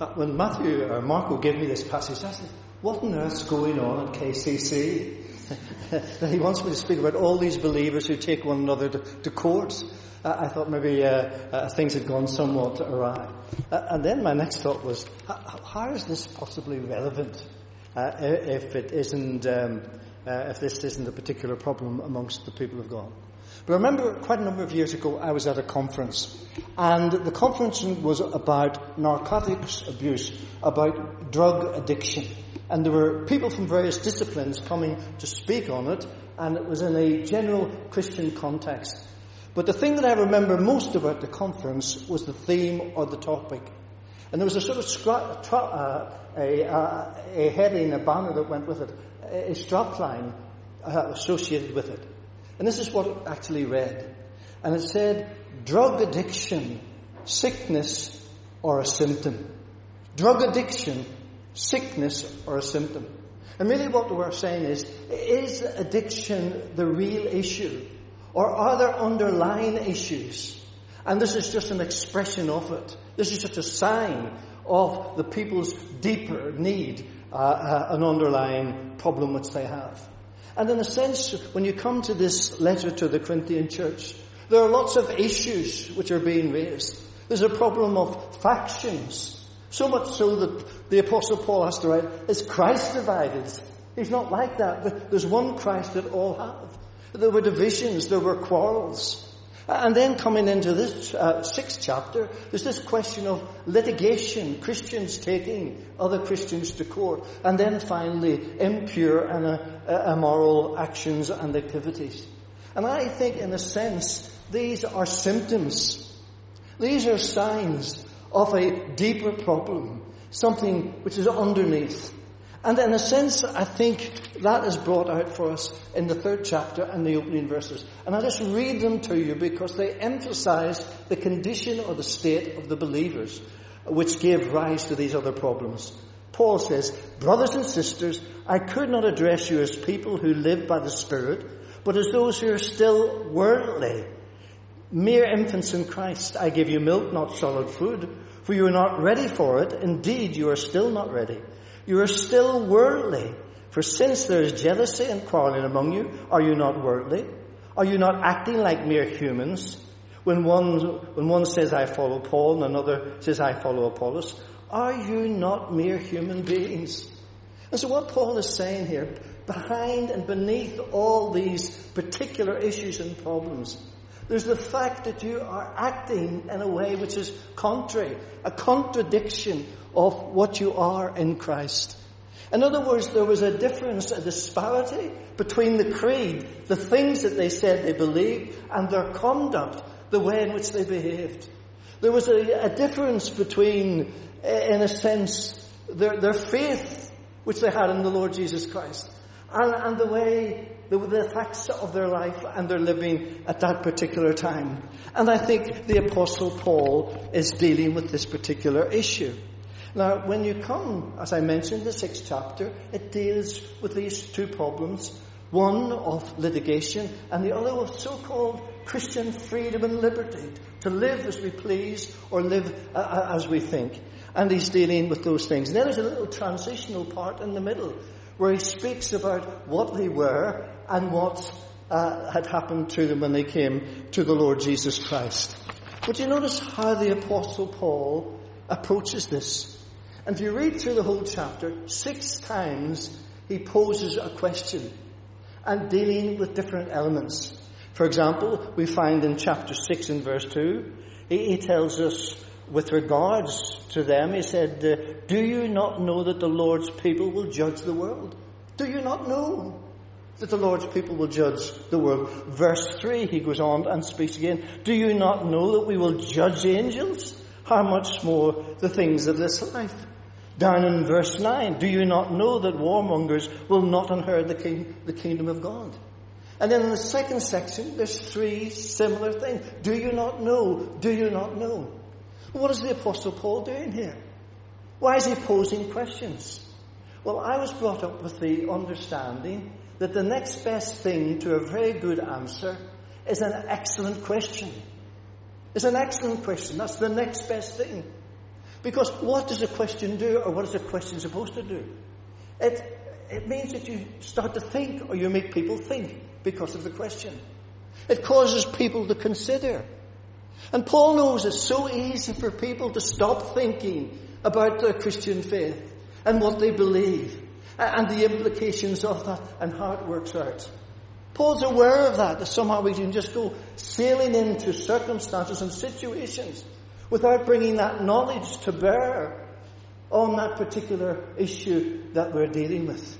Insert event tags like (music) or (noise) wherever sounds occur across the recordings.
uh, when Matthew or Marco gave me this passage, I said, what on earth's going on at KCC? (laughs) he wants me to speak about all these believers who take one another to, to court. Uh, I thought maybe uh, uh, things had gone somewhat awry. Uh, and then my next thought was, how is this possibly relevant uh, if it isn't, um, uh, if this isn't a particular problem amongst the people of God? But I remember quite a number of years ago, I was at a conference, and the conference was about narcotics abuse, about drug addiction. And there were people from various disciplines coming to speak on it, and it was in a general Christian context. But the thing that I remember most about the conference was the theme or the topic. And there was a sort of uh, a, uh, a heading, a banner that went with it, a strapline uh, associated with it. And this is what actually read. And it said, drug addiction, sickness, or a symptom. Drug addiction, sickness, or a symptom. And really what we're saying is, is addiction the real issue? Or are there underlying issues? And this is just an expression of it. This is just a sign of the people's deeper need, uh, uh, an underlying problem which they have. And in a sense, when you come to this letter to the Corinthian church, there are lots of issues which are being raised. There's a problem of factions. So much so that the apostle Paul has to write, is Christ divided? He's not like that. There's one Christ that all have. There were divisions, there were quarrels. And then coming into this uh, sixth chapter, there's this question of litigation, Christians taking other Christians to court, and then finally impure and uh, uh, immoral actions and activities. And I think in a sense, these are symptoms. These are signs of a deeper problem, something which is underneath. And in a sense, I think that is brought out for us in the third chapter and the opening verses. And I just read them to you because they emphasize the condition or the state of the believers which gave rise to these other problems. Paul says, Brothers and sisters, I could not address you as people who live by the Spirit, but as those who are still worldly. Mere infants in Christ, I give you milk, not solid food, for you are not ready for it. Indeed, you are still not ready. You are still worldly. For since there is jealousy and quarreling among you, are you not worldly? Are you not acting like mere humans? When one, when one says, I follow Paul, and another says, I follow Apollos, are you not mere human beings? And so what Paul is saying here, behind and beneath all these particular issues and problems, there's the fact that you are acting in a way which is contrary, a contradiction of what you are in Christ. In other words, there was a difference, a disparity between the creed, the things that they said they believed, and their conduct, the way in which they behaved. There was a, a difference between, in a sense, their, their faith, which they had in the Lord Jesus Christ, and, and the way, the, the facts of their life and their living at that particular time. And I think the Apostle Paul is dealing with this particular issue. Now, when you come, as I mentioned, the sixth chapter, it deals with these two problems. One of litigation and the other of so-called Christian freedom and liberty. To live as we please or live uh, uh, as we think. And he's dealing with those things. And then there's a little transitional part in the middle where he speaks about what they were and what uh, had happened to them when they came to the Lord Jesus Christ. But you notice how the Apostle Paul approaches this. And if you read through the whole chapter, six times he poses a question and dealing with different elements. For example, we find in chapter 6 and verse 2, he, he tells us with regards to them, he said, uh, Do you not know that the Lord's people will judge the world? Do you not know that the Lord's people will judge the world? Verse 3, he goes on and speaks again. Do you not know that we will judge angels? How much more the things of this life? Down in verse 9, do you not know that warmongers will not inherit the, king, the kingdom of God? And then in the second section, there's three similar things. Do you not know? Do you not know? What is the Apostle Paul doing here? Why is he posing questions? Well, I was brought up with the understanding that the next best thing to a very good answer is an excellent question. It's an excellent question. That's the next best thing. Because what does a question do, or what is a question supposed to do? It, it means that you start to think, or you make people think because of the question. It causes people to consider. And Paul knows it's so easy for people to stop thinking about their Christian faith and what they believe and the implications of that and how it works out. Paul's aware of that, that somehow we can just go sailing into circumstances and situations without bringing that knowledge to bear on that particular issue that we're dealing with.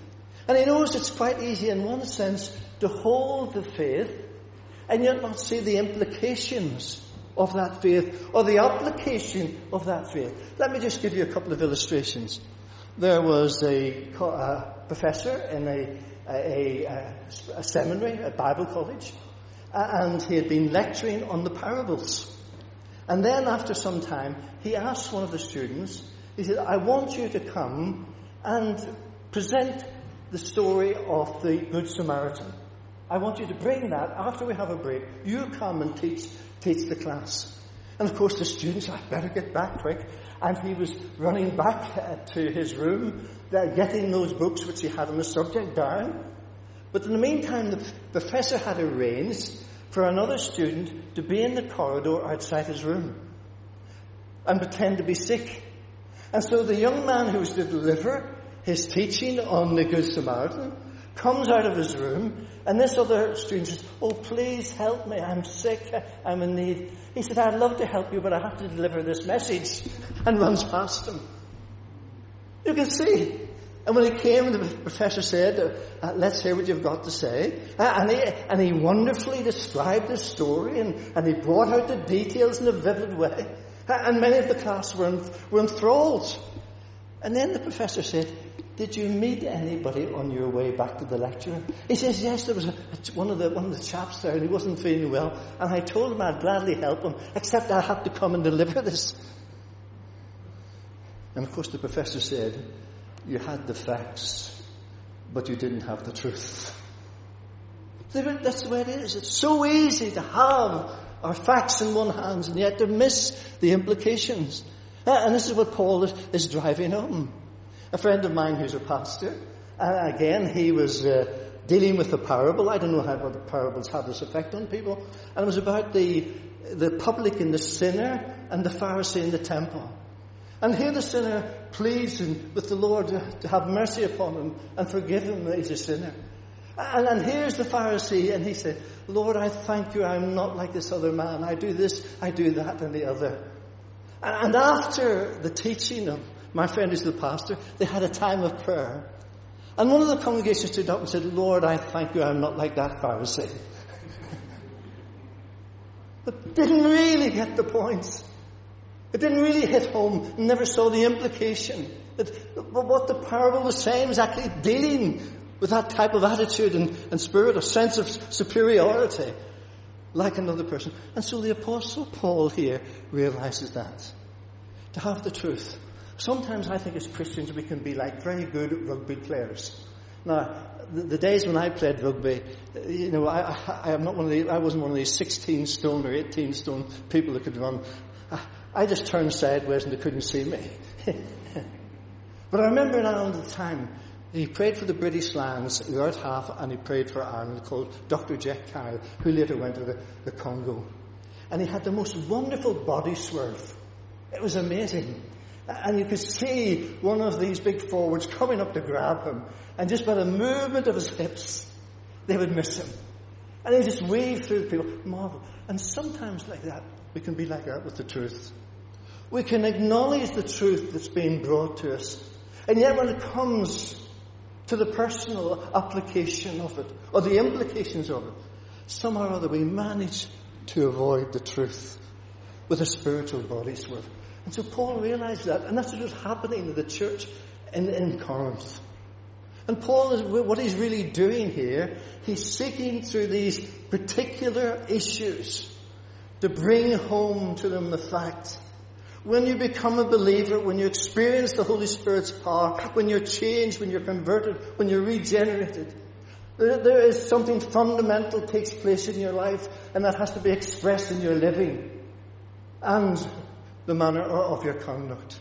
And he knows it's quite easy in one sense to hold the faith and yet not see the implications of that faith or the application of that faith. Let me just give you a couple of illustrations. There was a, a professor in a, a, a, seminary, a Bible college, and he had been lecturing on the parables. And then after some time, he asked one of the students, he said, I want you to come and present the story of the Good Samaritan. I want you to bring that after we have a break. You come and teach, teach the class. And of course the students, I better get back quick. And he was running back uh, to his room, uh, getting those books which he had on the subject down. But in the meantime, the professor had arranged for another student to be in the corridor outside his room and pretend to be sick. And so the young man who was to deliver his teaching on the Good Samaritan comes out of his room and this other student says, Oh, please help me. I'm sick. I'm in need. He said, I'd love to help you, but I have to deliver this message (laughs) and runs past him. You can see and when he came, the professor said, uh, let's hear what you've got to say. Uh, and, he, and he wonderfully described the story and, and he brought out the details in a vivid way. Uh, and many of the class were, were enthralled. And then the professor said, did you meet anybody on your way back to the lecture? He says, yes, there was a, one, of the, one of the chaps there and he wasn't feeling well. And I told him I'd gladly help him, except I have to come and deliver this. And of course the professor said, you had the facts, but you didn't have the truth. That's the way it is. It's so easy to have our facts in one hand and yet to miss the implications. And this is what Paul is, is driving home. A friend of mine who's a pastor, uh, again, he was uh, dealing with the parable. I don't know how the parables have this effect on people. And it was about the, the public and the sinner and the Pharisee in the temple. And here the sinner pleads with the Lord to have mercy upon him and forgive him that he's a sinner. And, and here's the Pharisee, and he said, Lord, I thank you, I'm not like this other man. I do this, I do that, and the other. And, and after the teaching of my friend who's the pastor, they had a time of prayer. And one of the congregation stood up and said, Lord, I thank you, I'm not like that Pharisee. (laughs) but didn't really get the point. It didn't really hit home, never saw the implication. It, what the parable was saying was actually dealing with that type of attitude and, and spirit, a sense of superiority, like another person. And so the apostle Paul here realizes that. To have the truth. Sometimes I think as Christians we can be like very good rugby players. Now, the, days when I played rugby, you know, I, I, I am not one of the, I wasn't one of these 16 stone or 18 stone people that could run. I just turned sideways and they couldn't see me. (laughs) but I remember now at the time, he prayed for the British Lions, the out half, and he prayed for Ireland, called Dr. Jack Kyle, who later went to the, the Congo. And he had the most wonderful body swerve. It was amazing. And you could see one of these big forwards coming up to grab him, and just by the movement of his hips, they would miss him. And he just weaved through the people. Marvel. And sometimes like that, we can be like that with the truth. We can acknowledge the truth that's being brought to us. And yet when it comes to the personal application of it, or the implications of it, somehow or other we manage to avoid the truth with a spiritual swerve. And so Paul realized that, and that's what was happening in the church in, in Corinth. And Paul is, what he's really doing here, he's seeking through these particular issues to bring home to them the fact when you become a believer, when you experience the Holy Spirit's power, when you're changed, when you're converted, when you're regenerated, there is something fundamental takes place in your life, and that has to be expressed in your living and the manner of your conduct.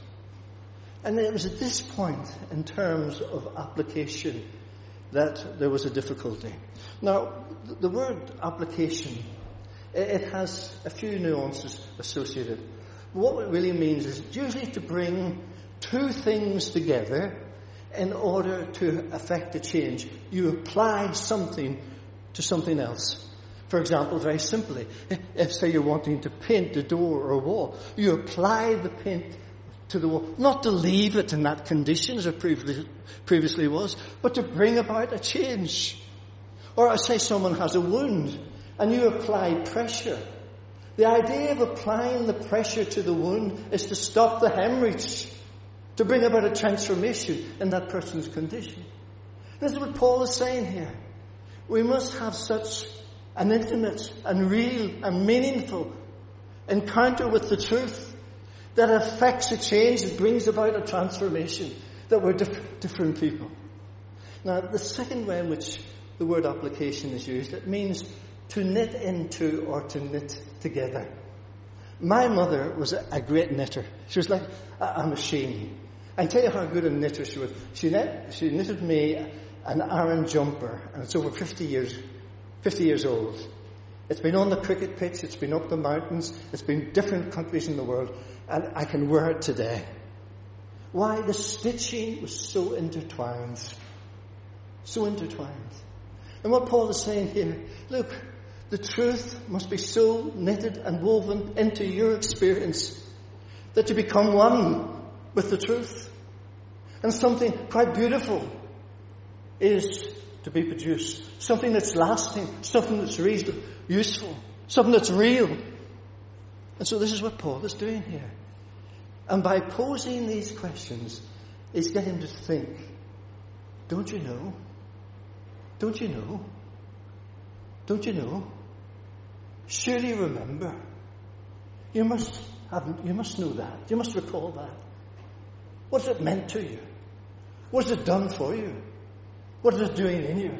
And it was at this point, in terms of application, that there was a difficulty. Now, the word application, it has a few nuances associated. What it really means is usually to bring two things together in order to affect a change. You apply something to something else. For example, very simply, if say you're wanting to paint a door or a wall, you apply the paint to the wall, not to leave it in that condition as it previously, was, but to bring about a change. Or I say someone has a wound and you apply pressure. The idea of applying the pressure to the wound is to stop the hemorrhage, to bring about a transformation in that person's condition. This is what Paul is saying here. We must have such an intimate and real and meaningful encounter with the truth that affects a change, that brings about a transformation, that we're diff- different people. Now, the second way in which the word application is used, it means to knit into or to knit together. My mother was a, great knitter. She was like a, machine. I tell you how good a knitter she was. She, knit, she knitted me an Aran jumper, and it's over 50 years, 50 years old. It's been on the cricket pitch, it's been up the mountains, it's been different countries in the world, and I can wear it today. Why? The stitching was so intertwined. So intertwined. And what Paul is saying here, look, the truth must be so knitted and woven into your experience that you become one with the truth. And something quite beautiful is to be produced. Something that's lasting, something that's reasonable, useful, something that's real. And so this is what Paul is doing here. And by posing these questions, he's getting to think, don't you know? Don't you know? Don't you know? Surely remember. You must have, you must know that. You must recall that. What has it meant to you? What has it done for you? What is it doing in you?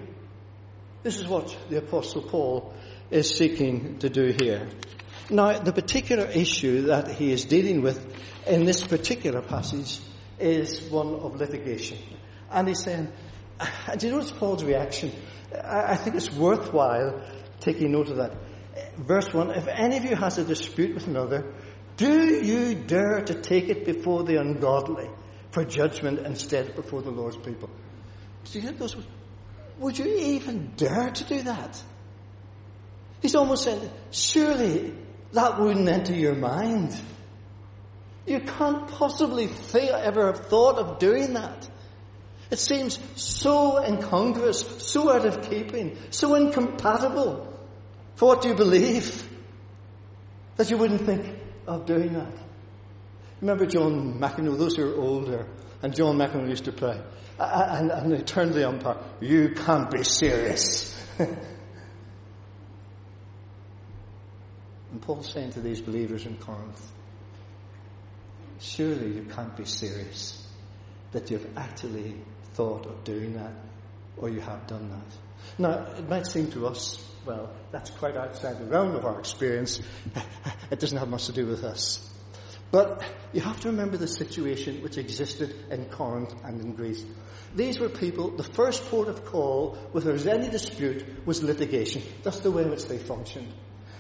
This is what the apostle Paul is seeking to do here. Now, the particular issue that he is dealing with in this particular passage is one of litigation. And he's saying, and do you notice Paul's reaction? I think it's worthwhile taking note of that. Verse 1, if any of you has a dispute with another, do you dare to take it before the ungodly for judgment instead before the Lord's people? See, those, would you even dare to do that? He's almost saying, surely that wouldn't enter your mind. You can't possibly think, ever have thought of doing that. It seems so incongruous, so out of keeping, so incompatible for what you believe that you wouldn't think of doing that. Remember John McEnroe, those who are older, and John McEnroe used to play, and, and they turned to the umpire, you can't be serious. (laughs) and Paul's saying to these believers in Corinth, surely you can't be serious that you've actually thought of doing that or you have done that. Now, it might seem to us, well, that's quite outside the realm of our experience. (laughs) it doesn't have much to do with us. But you have to remember the situation which existed in Corinth and in Greece. These were people, the first port of call, if there was any dispute, was litigation. That's the way in which they functioned.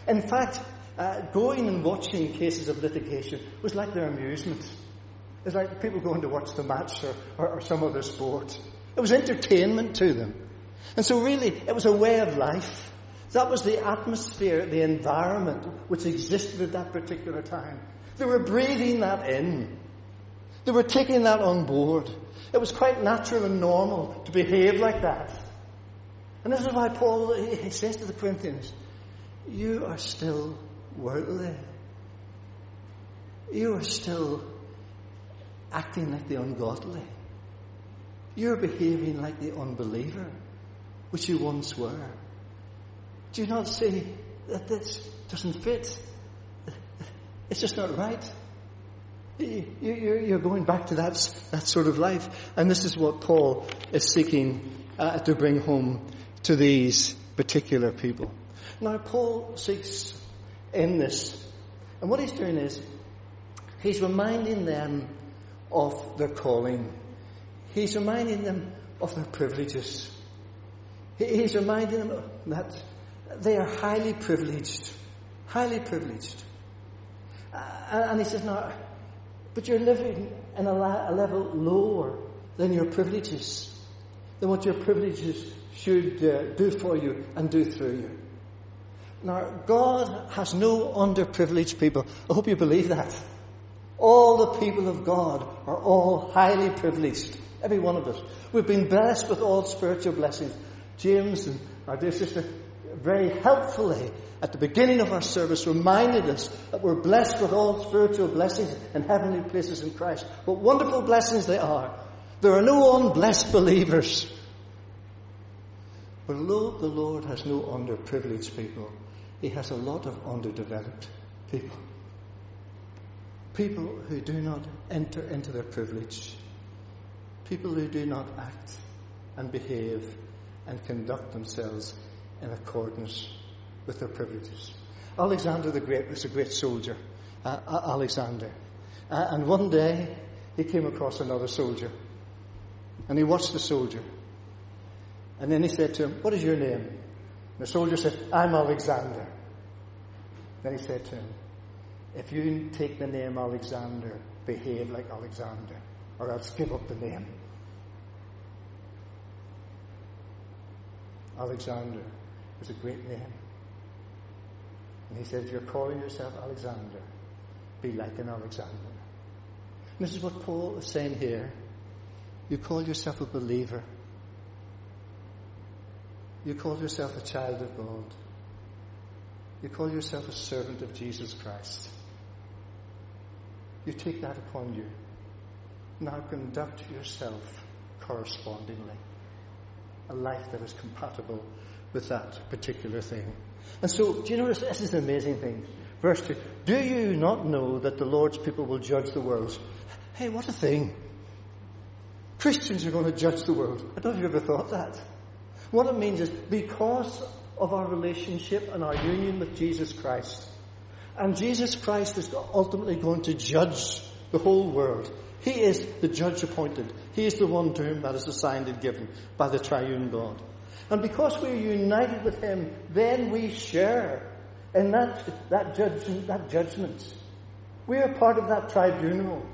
In fact, uh, going and watching cases of litigation was like their amusement. It's like people going to watch the match or, or, or some other sport. It was entertainment to them. And so really, it was a way of life. That was the atmosphere, the environment which existed at that particular time. They were breathing that in. They were taking that on board. It was quite natural and normal to behave like that. And this is why Paul he says to the Corinthians, you are still worldly. You are still acting like the ungodly. You're behaving like the unbeliever, which you once were. Do you not see that this doesn't fit? It's just not right. You're going back to that, that sort of life. And this is what Paul is seeking uh, to bring home to these particular people. Now, Paul seeks in this, and what he's doing is, he's reminding them of their calling. He's reminding them of their privileges. He's reminding them that they are highly privileged. Highly privileged. And he says, no, but you're living in a, la- a level lower than your privileges, than what your privileges should uh, do for you and do through you. Now, God has no underprivileged people. I hope you believe that. All the people of God are all highly privileged. Every one of us. We've been blessed with all spiritual blessings. James and our dear sister very helpfully at the beginning of our service reminded us that we're blessed with all spiritual blessings and heavenly places in Christ. What wonderful blessings they are. There are no unblessed believers. But although the Lord has no underprivileged people, He has a lot of underdeveloped people. People who do not enter into their privilege. People who do not act and behave and conduct themselves in accordance with their privileges. Alexander the Great was a great soldier, uh, uh, Alexander. Uh, and one day he came across another soldier. And he watched the soldier. And then he said to him, What is your name? And the soldier said, I'm Alexander. Then he said to him, If you take the name Alexander, behave like Alexander, or else give up the name. Alexander was a great name. And he said, if you're calling yourself Alexander, be like an Alexander. And this is what Paul is saying here. You call yourself a believer. You call yourself a child of God. You call yourself a servant of Jesus Christ. You take that upon you. Now conduct yourself correspondingly. A life that is compatible with that particular thing. And so, do you notice this is the amazing thing? Verse 2. Do you not know that the Lord's people will judge the world? Hey, what a thing. Christians are going to judge the world. I don't know if you've ever thought that. What it means is because of our relationship and our union with Jesus Christ, and Jesus Christ is ultimately going to judge the whole world. He is the judge appointed. He is the one to whom that is assigned and given by the triune God. And because we're united with Him, then we share in that, that, judgment, that judgment. We are part of that tribunal.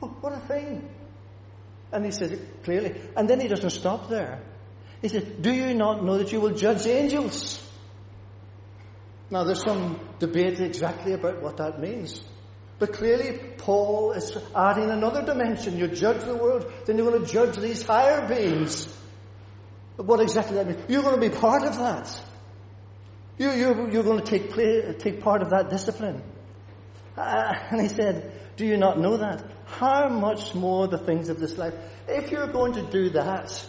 What a thing. And he said clearly. And then he doesn't stop there. He said, Do you not know that you will judge angels? Now there's some debate exactly about what that means. But clearly Paul is adding another dimension. You judge the world, then you're going to judge these higher beings. What exactly that means? You're going to be part of that. You, you're, you're going to take, play, take part of that discipline. Uh, and he said, Do you not know that? How much more the things of this life? If you're going to do that,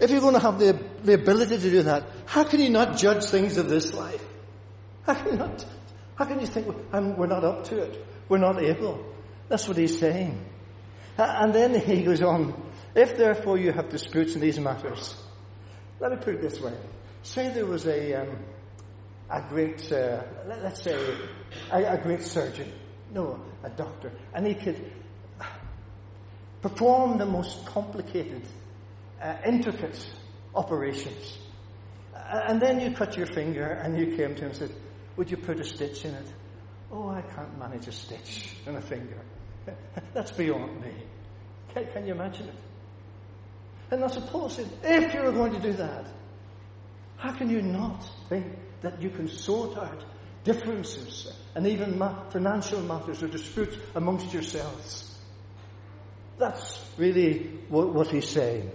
if you're going to have the, the ability to do that, how can you not judge things of this life? How can you not? How can you think we're not up to it? We're not able. That's what he's saying. And then he goes on. If therefore you have disputes in these matters, let me put it this way. Say there was a, um, a great, uh, let, us say, a, a, great surgeon, no, a doctor, and he could perform the most complicated, uh, intricate operations. And then you cut your finger and you came to him and said, would you put a stitch in it? Oh, I can't manage a stitch in a finger. (laughs) That's beyond me. Can, can you imagine it? And I suppose if you're going to do that, how can you not think that you can sort out differences and even ma- financial matters or disputes amongst yourselves? That's really what, what he's saying.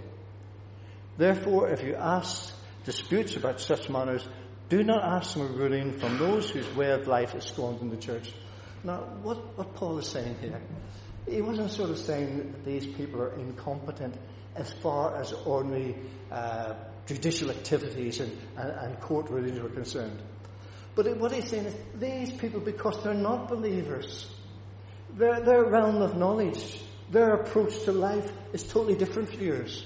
Therefore, if you ask disputes about such matters, do not ask for ruling from those whose way of life is scorned in the church. Now, what, what Paul is saying here, he wasn't sort of saying that these people are incompetent as far as ordinary uh, judicial activities and, and, and, court rulings were concerned. But what he's saying is these people, because they're not believers, their, their realm of knowledge, their approach to life is totally different from yours.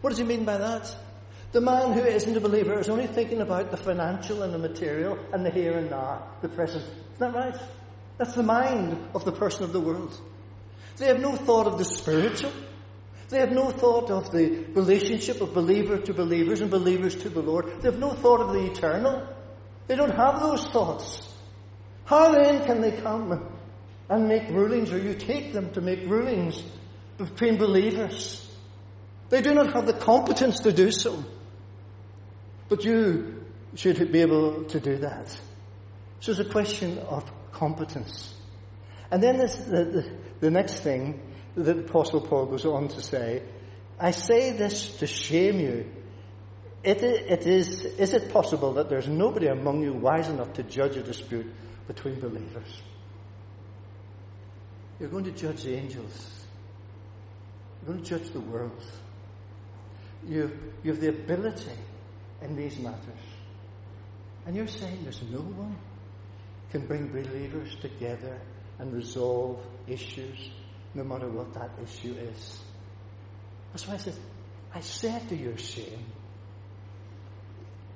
What does he mean by that? The man who isn't a believer is only thinking about the financial and the material and the here and now, the present. Isn't that right? That's the mind of the person of the world. They have no thought of the spiritual. They have no thought of the relationship of believer to believers and believers to the Lord. They have no thought of the eternal. They don't have those thoughts. How then can they come and make rulings, or you take them to make rulings between believers? They do not have the competence to do so. But you should be able to do that. So it's a question of competence. And then the, the, the next thing that Apostle Paul goes on to say, I say this to shame you. It, it is, is it possible that there's nobody among you wise enough to judge a dispute between believers? You're going to judge the angels. You're going to judge the world. You, you have the ability in these matters. And you're saying there's no one can bring believers together and resolve issues, no matter what that issue is. That's why I said, I said to your shame.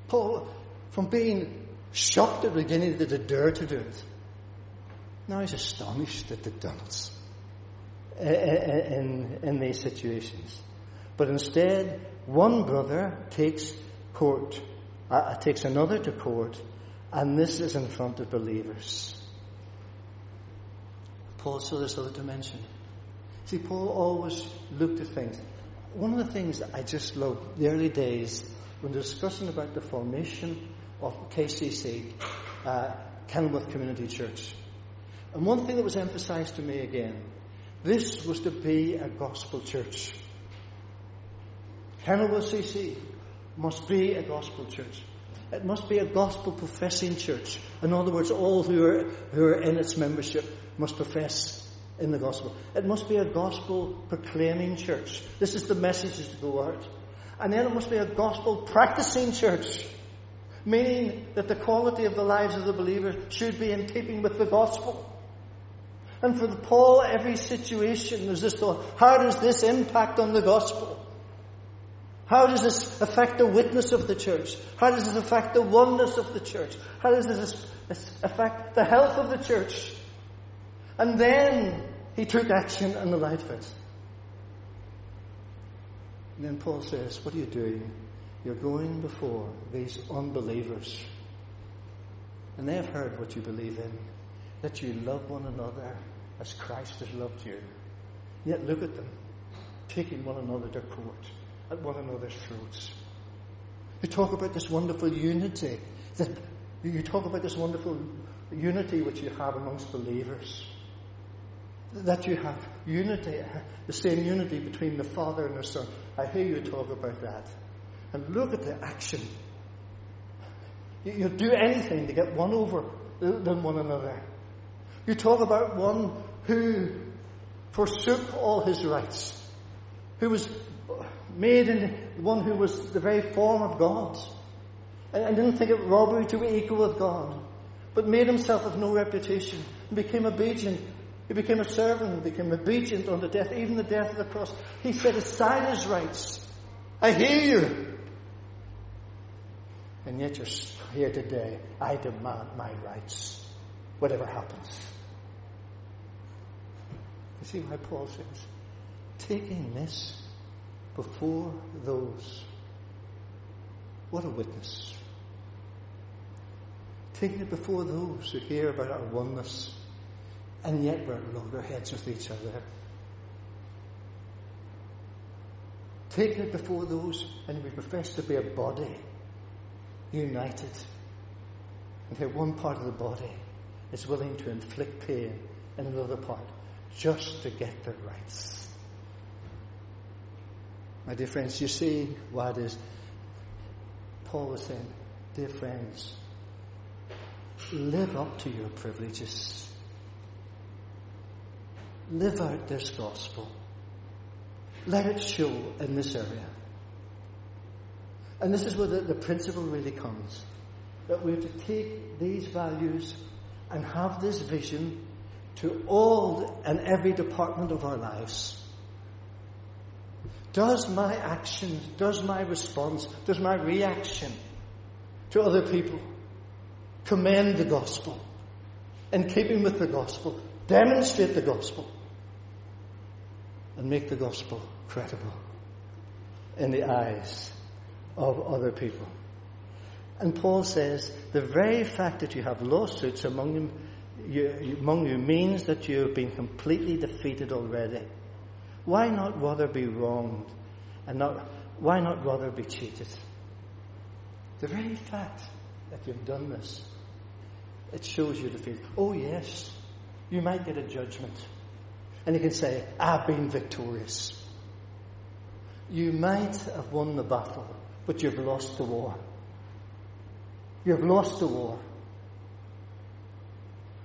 Paul, from being shocked at the beginning that they dare to do it, now he's astonished that they've in, in these situations. But instead, one brother takes court, uh, takes another to court, and this is in front of believers. Paul saw this other dimension. See, Paul always looked at things. One of the things I just love, the early days, when discussing about the formation of KCC, uh, Kenilworth Community Church. And one thing that was emphasized to me again, this was to be a gospel church. Kenilworth CC must be a gospel church. It must be a gospel professing church. In other words, all who are, who are in its membership must profess in the gospel. It must be a gospel proclaiming church. This is the message to go out. And then it must be a gospel practicing church. Meaning that the quality of the lives of the believers should be in keeping with the gospel. And for Paul, every situation there's this thought, how does this impact on the gospel? How does this affect the witness of the church? How does this affect the oneness of the church? How does this affect the health of the church? And then he took action in the light of it. And then Paul says, What are you doing? You're going before these unbelievers. And they have heard what you believe in that you love one another as Christ has loved you. Yet look at them, taking one another to court, at one another's throats. You talk about this wonderful unity. That you talk about this wonderful unity which you have amongst believers. That you have unity, the same unity between the Father and the Son. I hear you talk about that. And look at the action. You'll do anything to get one over than one another. You talk about one who forsook all his rights, who was made in one who was the very form of God, and, didn't think it robbery to be equal with God, but made himself of no reputation and became obedient. He became a servant and became obedient unto death, even the death of the cross. He set aside his rights. I hear you. And yet you're here today. I demand my rights, whatever happens. You see why Paul says, taking this before those. What a witness. Taking it before those who hear about our oneness, and yet we're at loggerheads with each other. Taking it before those, and we profess to be a body, united. And here one part of the body is willing to inflict pain in another part just to get their rights. My dear friends, you see what is Paul was saying, dear friends, live up to your privileges. Live out this gospel. Let it show in this area. And this is where the, the principle really comes. That we have to take these values and have this vision to all and every department of our lives. Does my action, does my response, does my reaction to other people commend the gospel? In keeping with the gospel, demonstrate the gospel. And make the gospel credible in the eyes of other people. And Paul says the very fact that you have lawsuits among them, you, among you means that you have been completely defeated already. Why not rather be wronged and not, why not rather be cheated? The very fact that you've done this, it shows you defeat. Oh yes, you might get a judgment. And you can say, I've been victorious. You might have won the battle, but you've lost the war. You've lost the war.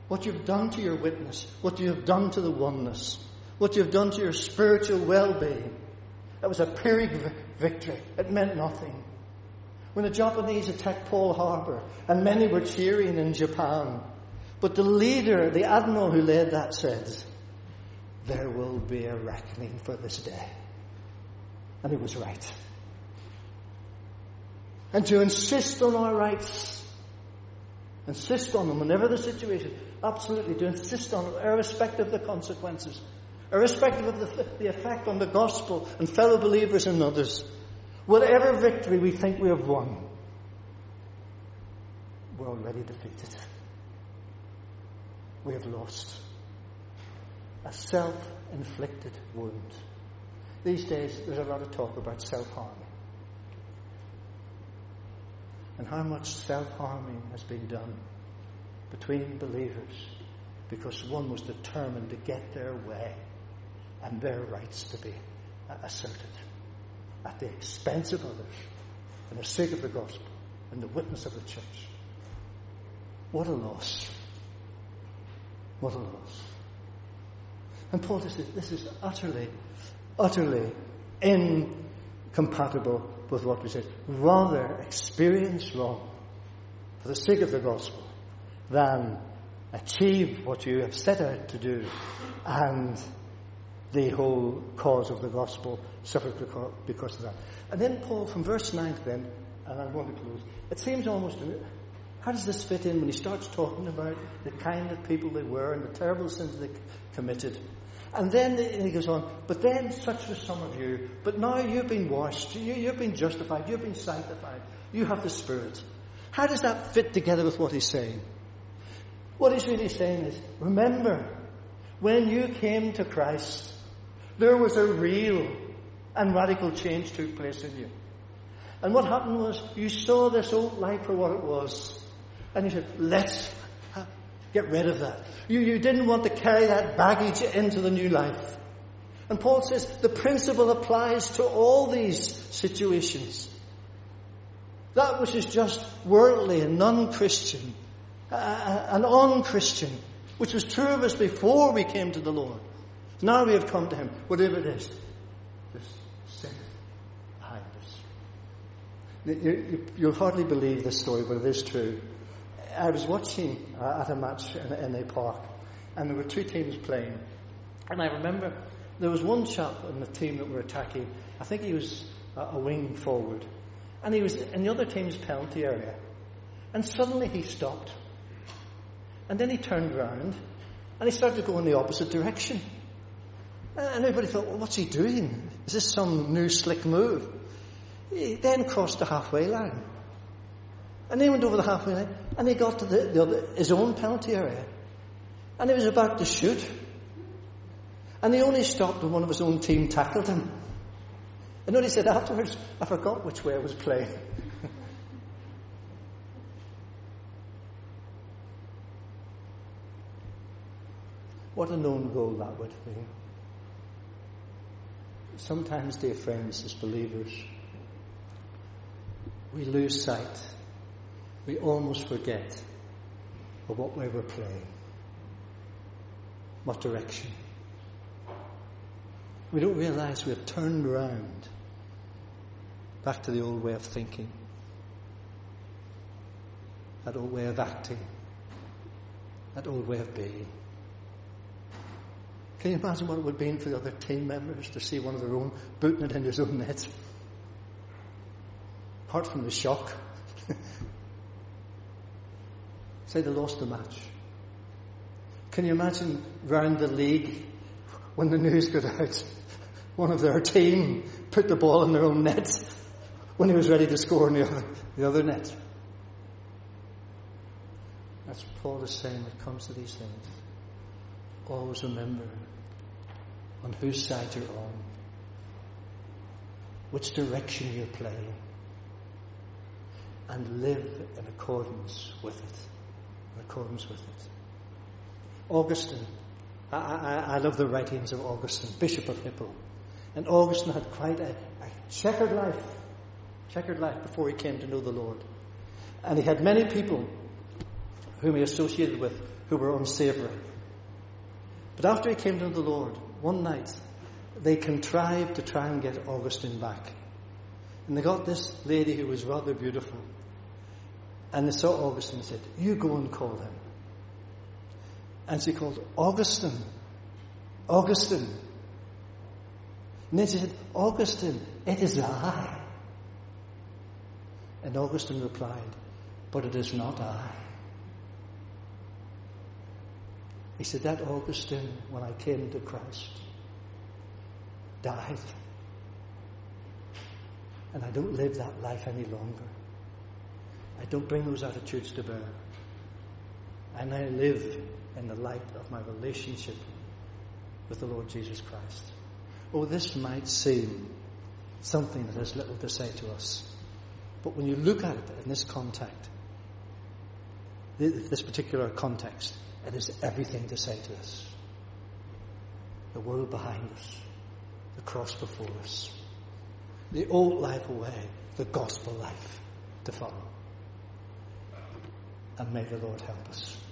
What you've done to your witness, what you have done to the oneness, what you've done to your spiritual well-being, that was a Pyrrhic victory. It meant nothing. When the Japanese attacked Pearl Harbor, and many were cheering in Japan, but the leader, the admiral who led that said, there will be a reckoning for this day. And he was right and to insist on our rights. Insist on them whenever the situation. Absolutely, to insist on them, irrespective of the consequences, irrespective of the, the effect on the gospel and fellow believers and others. Whatever victory we think we have won, we're already defeated. We have lost. A self-inflicted wound. These days, there's a lot of talk about self-harm and how much self-harming has been done between believers because one was determined to get their way and their rights to be asserted at the expense of others and the sake of the gospel and the witness of the church. What a loss. What a loss. And Paul says this is utterly, utterly incompatible with what we said. Rather experience wrong for the sake of the gospel than achieve what you have set out to do and the whole cause of the gospel suffer because of that. And then Paul, from verse 9 then, and I'm going to close, it seems almost, how does this fit in when he starts talking about the kind of people they were and the terrible sins they committed? And then he goes on, but then such was some of you, but now you've been washed, you, have been justified, you've been sanctified, you have the Spirit. How does that fit together with what he's saying? What he's really saying is, remember, when you came to Christ, there was a real and radical change took place in you. And what happened was, you saw this old life for what it was, and you said, let's Get rid of that. You, you didn't want to carry that baggage into the new life. And Paul says the principle applies to all these situations. That which is just worldly and non-Christian, uh, uh an un-Christian, which was true of us before we came to the Lord. Now we have come to Him, whatever it is. Just sin behind us. You, you, hardly believe this story, but it is true. I was watching uh, at a match in, in a park, and there were two teams playing. And I remember there was one chap in the team that were attacking. I think he was a, a wing forward, and he was in the other team's penalty area. And suddenly he stopped, and then he turned around, and he started to go in the opposite direction. And everybody thought, well, what's he doing? Is this some new slick move? He then crossed the halfway line. And he went over the halfway line and he got to the, the other, his own penalty area. And he was about to shoot. And he only stopped when one of his own team tackled him. And he said afterwards, I forgot which way I was playing. (laughs) what a known goal that would be. Sometimes, dear friends, as believers, we lose sight we almost forget of what way we're playing, what direction. We don't realize we have turned around back to the old way of thinking, that old way of acting, that old way of being. Can you imagine what it would have been for the other team members to see one of their own booting it in his own net? Apart from the shock (laughs) Say they lost the match. Can you imagine round the league when the news got out (laughs) one of their team put the ball in their own net when he was ready to score in the other, the other net. That's what Paul is saying when it comes to these things. Always remember on whose side you're on, which direction you're playing, and live in accordance with it. Accordance with it. Augustine, I, I, I love the writings of Augustine, Bishop of Hippo. And Augustine had quite a, a checkered life, checkered life before he came to know the Lord. And he had many people whom he associated with who were unsavory. But after he came to know the Lord, one night they contrived to try and get Augustine back. And they got this lady who was rather beautiful. And they saw Augustine and said, You go and call him. And she called, Augustine, Augustine. And then she said, Augustine, it is I. And Augustine replied, But it is not I. He said, That Augustine, when I came to Christ, died. And I don't live that life any longer. I don't bring those attitudes to bear. And I live in the light of my relationship with the Lord Jesus Christ. Oh, this might seem something that has little to say to us. But when you look at it in this context, this particular context, it has everything to say to us. The world behind us, the cross before us, the old life away, the gospel life to follow. And may the Lord help us.